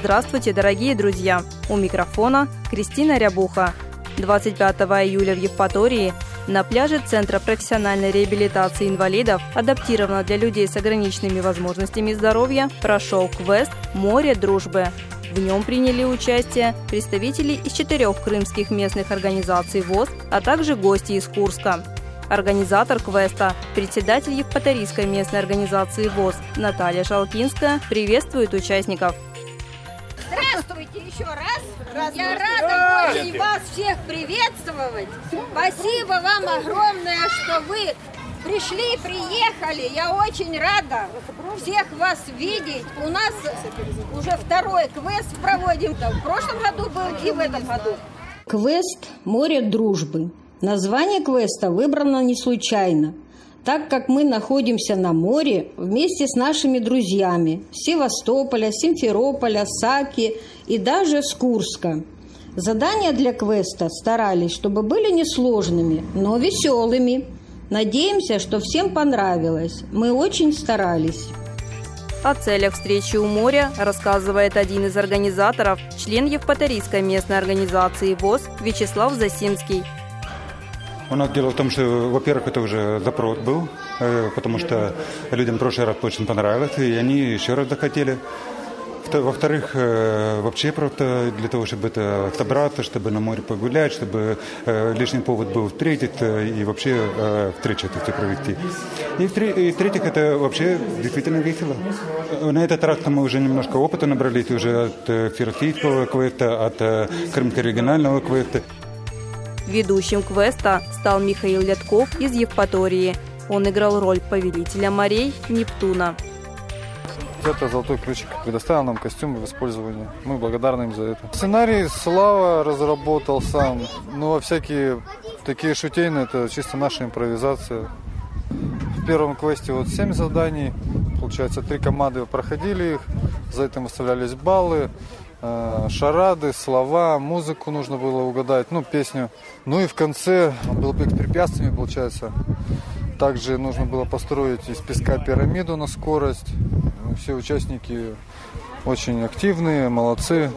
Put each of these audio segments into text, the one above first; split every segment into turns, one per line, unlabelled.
Здравствуйте, дорогие друзья! У микрофона Кристина Рябуха. 25 июля в Евпатории на пляже Центра профессиональной реабилитации инвалидов, адаптированного для людей с ограниченными возможностями здоровья, прошел квест «Море дружбы». В нем приняли участие представители из четырех крымских местных организаций ВОЗ, а также гости из Курска. Организатор квеста, председатель Евпаторийской местной организации ВОЗ Наталья Шалкинская приветствует участников.
Здравствуйте еще раз. Я рада очень вас всех приветствовать. Спасибо вам огромное, что вы пришли, приехали. Я очень рада всех вас видеть. У нас уже второй квест проводим. В прошлом году был и в этом году.
Квест «Море дружбы». Название квеста выбрано не случайно, так как мы находимся на море вместе с нашими друзьями Севастополя, Симферополя, Саки и даже с Курска. Задания для квеста старались, чтобы были несложными, но веселыми. Надеемся, что всем понравилось. Мы очень старались.
О целях встречи у моря рассказывает один из организаторов, член Евпаторийской местной организации ВОЗ Вячеслав Засимский.
У нас дело в том, что, во-первых, это уже запрос был, э, потому что людям прошлый раз очень понравилось, и они еще раз захотели. Во-вторых, э, вообще просто для того, чтобы это собраться, чтобы на море погулять, чтобы э, лишний повод был встретиться и вообще встречи эти провести. И в-третьих, это вообще действительно весело. На этот раз мы уже немножко опыта набрались уже от всероссийского квеста, от крымского регионального квеста.
Ведущим квеста стал Михаил Лятков из Евпатории. Он играл роль повелителя морей Нептуна.
Это «Золотой ключик» предоставил нам костюмы в использовании. Мы благодарны им за это. Сценарий Слава разработал сам. Ну, а всякие такие шутейные, это чисто наша импровизация. В первом квесте вот 7 заданий. Получается, три команды проходили их. За это выставлялись баллы. Э, шарады, слова, музыку нужно было угадать, ну, песню. Ну и в конце был бег с препятствиями, получается. Также нужно было построить из песка пирамиду на скорость. Все участники очень активные, молодцы.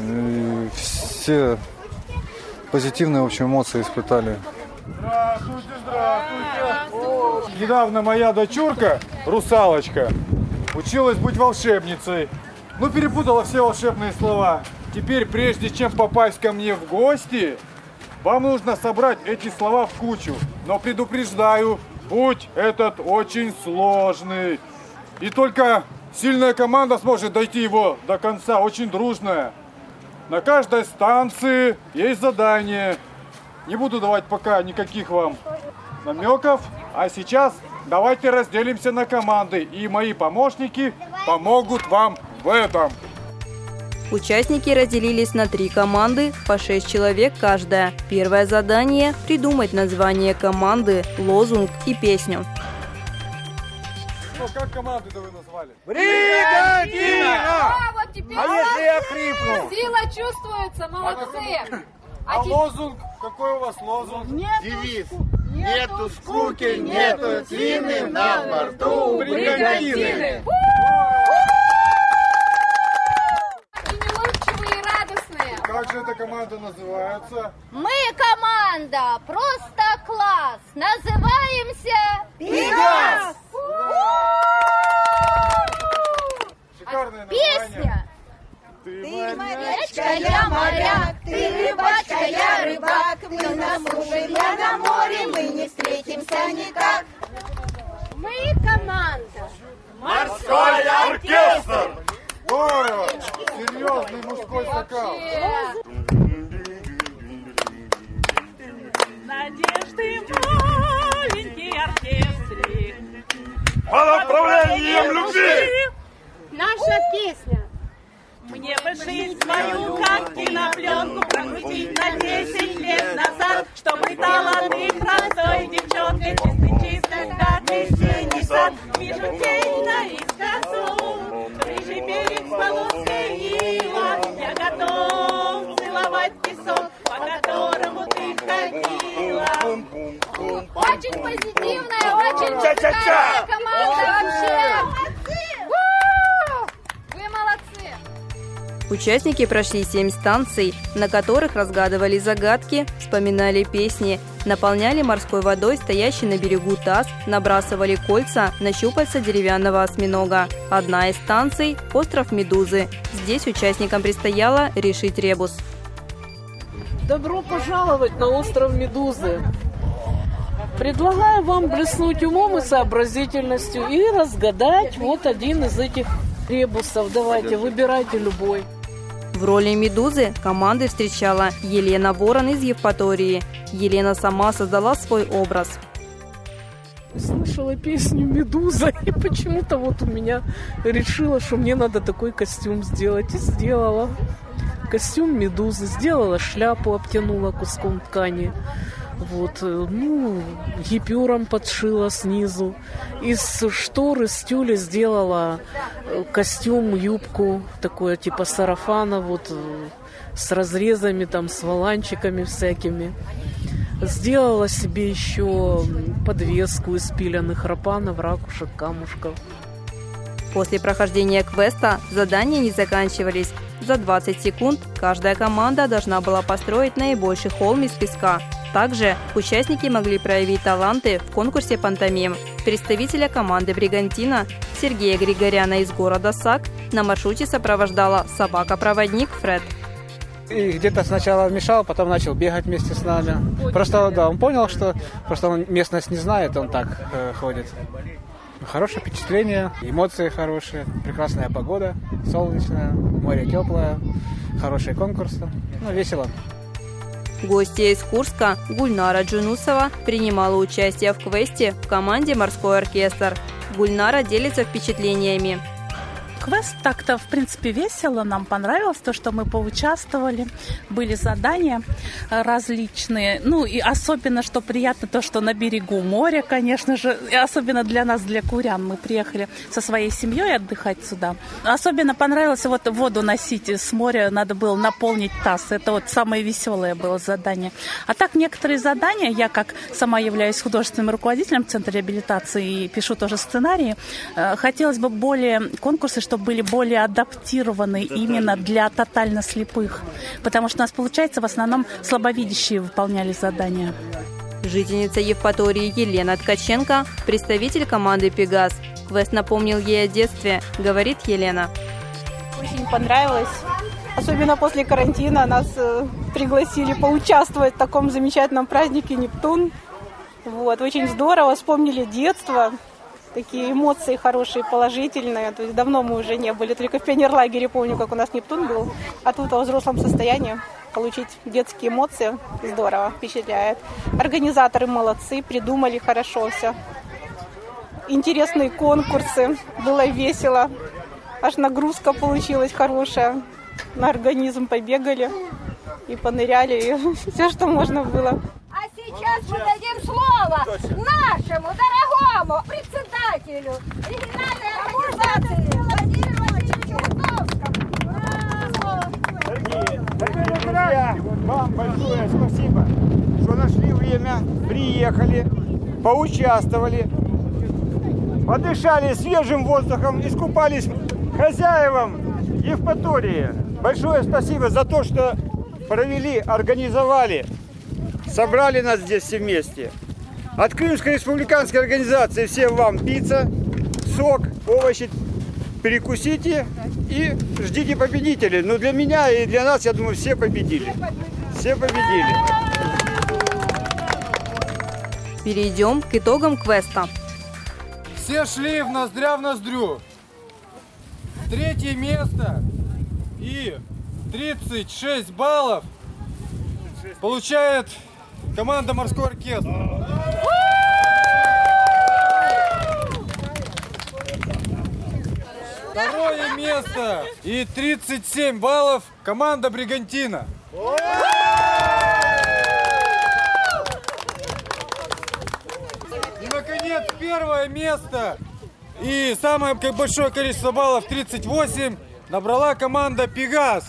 И все позитивные, в общем, эмоции испытали.
Здравствуйте, здравствуйте. Недавно моя дочурка, русалочка, училась быть волшебницей. Ну, перепутала все волшебные слова. Теперь, прежде чем попасть ко мне в гости, вам нужно собрать эти слова в кучу. Но предупреждаю, путь этот очень сложный. И только сильная команда сможет дойти его до конца, очень дружная. На каждой станции есть задание. Не буду давать пока никаких вам намеков. А сейчас давайте разделимся на команды. И мои помощники помогут вам в этом.
Участники разделились на три команды, по шесть человек каждая. Первое задание – придумать название команды, лозунг и песню.
Ну, как команду-то вы назвали?
Бригадира!
А, вот теперь
А если я хрипну?
сила чувствуется, молодцы.
А лозунг? Какой у вас лозунг?
Девиз. Нету скуки, нету тины, на борту бригадиры.
Очень улыбчивые и радостные.
Как же эта команда называется?
Мы команда просто класс. Называемся
Пегас!
Шикарное название.
Песня.
Ты
Морячка, я моряк, ты рыбачка, я рыбак. Мы на суше, я на море, мы не встретимся никак. Мы команда.
Морской оркестр!
Здорово! Серьезный мужской стакан.
Оркестрик.
По направлениям любви!
Наша песня
Мне бы жизнь свою, как кинопленку, прокрутить на 10 лет назад, чтобы таланты простой девчонкой, чистый, чистый, как весенний сад. Вижу тень наискосок, рыжий берег Полоцкой ила. Я готов целовать песок, по которому ты ходила.
Очень позитивная, очень
Ча-ча-ча!
Шикарная команда вообще. У! Вы молодцы.
Участники прошли семь станций, на которых разгадывали загадки, вспоминали песни, наполняли морской водой стоящий на берегу таз, набрасывали кольца на щупальца деревянного осьминога. Одна из станций – остров Медузы. Здесь участникам предстояло решить ребус.
Добро пожаловать на остров Медузы. Предлагаю вам блеснуть умом и сообразительностью и разгадать вот один из этих ребусов. Давайте, выбирайте любой.
В роли Медузы команды встречала Елена Ворон из Евпатории. Елена сама создала свой образ.
Слышала песню «Медуза» и почему-то вот у меня решила, что мне надо такой костюм сделать. И сделала. Костюм медузы. Сделала шляпу, обтянула куском ткани. Вот, э, ну, гипюром подшила снизу. Из штор, из тюля сделала э, костюм, юбку, такое типа сарафана, вот, э, с разрезами, там, с воланчиками всякими. Сделала себе еще подвеску из пиленных рапанов, ракушек, камушков.
После прохождения квеста задания не заканчивались. За 20 секунд каждая команда должна была построить наибольший холм из песка. Также участники могли проявить таланты в конкурсе «Пантомим». Представителя команды «Бригантина» Сергея Григоряна из города Сак на маршруте сопровождала собака-проводник Фред.
И где-то сначала мешал, потом начал бегать вместе с нами. Просто, да, он понял, что просто он местность не знает, он так э, ходит. Хорошее впечатление, эмоции хорошие, прекрасная погода, солнечная, море теплое, хорошие конкурсы. Ну, весело.
Гостья из Курска Гульнара Джунусова принимала участие в квесте в команде «Морской оркестр». Гульнара делится впечатлениями.
Квест так-то, в принципе, весело. Нам понравилось то, что мы поучаствовали. Были задания э, различные. Ну, и особенно, что приятно, то, что на берегу моря, конечно же. И особенно для нас, для курян. Мы приехали со своей семьей отдыхать сюда. Особенно понравилось вот воду носить с моря. Надо было наполнить таз. Это вот самое веселое было задание. А так, некоторые задания, я как сама являюсь художественным руководителем Центра реабилитации и пишу тоже сценарии, э, хотелось бы более конкурсы, чтобы были более адаптированы именно для тотально слепых. Потому что у нас, получается, в основном слабовидящие выполняли задания.
Жительница Евпатории Елена Ткаченко – представитель команды «Пегас». Квест напомнил ей о детстве, говорит Елена.
Очень понравилось. Особенно после карантина нас э, пригласили поучаствовать в таком замечательном празднике «Нептун». Вот, очень здорово, вспомнили детство, такие эмоции хорошие, положительные. То есть давно мы уже не были, только в пионерлагере помню, как у нас Нептун был. А тут во взрослом состоянии получить детские эмоции здорово, впечатляет. Организаторы молодцы, придумали хорошо все. Интересные конкурсы, было весело. Аж нагрузка получилась хорошая. На организм побегали и поныряли, и все, что можно было.
А сейчас мы дадим слово нашему дорогому председателю! Региональной организации Владимиру Васильевичу
Дорогие, дорогие друзья, вам большое спасибо, что нашли время, приехали, поучаствовали, подышали свежим воздухом, искупались хозяевам Евпатории. Большое спасибо за то, что провели, организовали, собрали нас здесь все вместе. От Крымской республиканской организации всем вам пицца, сок, овощи. Перекусите и ждите победителей. Но для меня и для нас, я думаю, все победили. Все победили.
Перейдем к итогам квеста.
Все шли в ноздря в ноздрю. Третье место и 36 баллов получает команда «Морской оркестр». Второе место и 37 баллов команда Бригантина. И, наконец, первое место и самое большое количество баллов, 38, набрала команда «Пегас».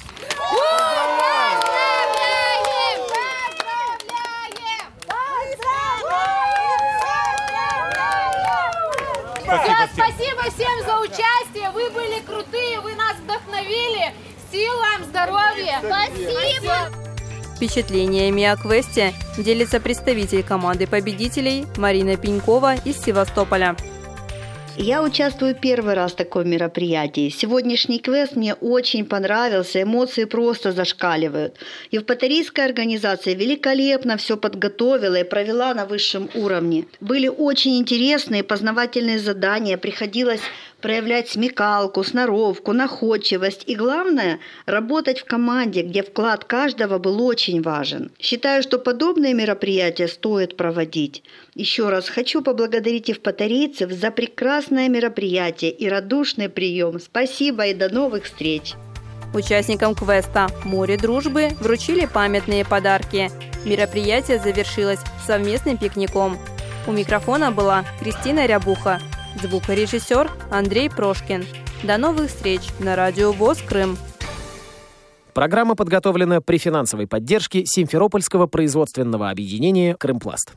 Спасибо, спасибо всем за участие. Вы были крутые, вы нас вдохновили. Сил вам, здоровья. Спасибо.
Впечатлениями о квесте делится представитель команды победителей Марина Пенькова из Севастополя.
Я участвую первый раз в таком мероприятии. Сегодняшний квест мне очень понравился, эмоции просто зашкаливают. Евпаторийская организация великолепно все подготовила и провела на высшем уровне. Были очень интересные познавательные задания, приходилось проявлять смекалку, сноровку, находчивость и, главное, работать в команде, где вклад каждого был очень важен. Считаю, что подобные мероприятия стоит проводить. Еще раз хочу поблагодарить евпаторийцев за прекрасное мероприятие и радушный прием. Спасибо и до новых встреч!
Участникам квеста «Море дружбы» вручили памятные подарки. Мероприятие завершилось совместным пикником. У микрофона была Кристина Рябуха, звукорежиссер Андрей Прошкин. До новых встреч на радио ВОЗ Крым.
Программа подготовлена при финансовой поддержке Симферопольского производственного объединения «Крымпласт».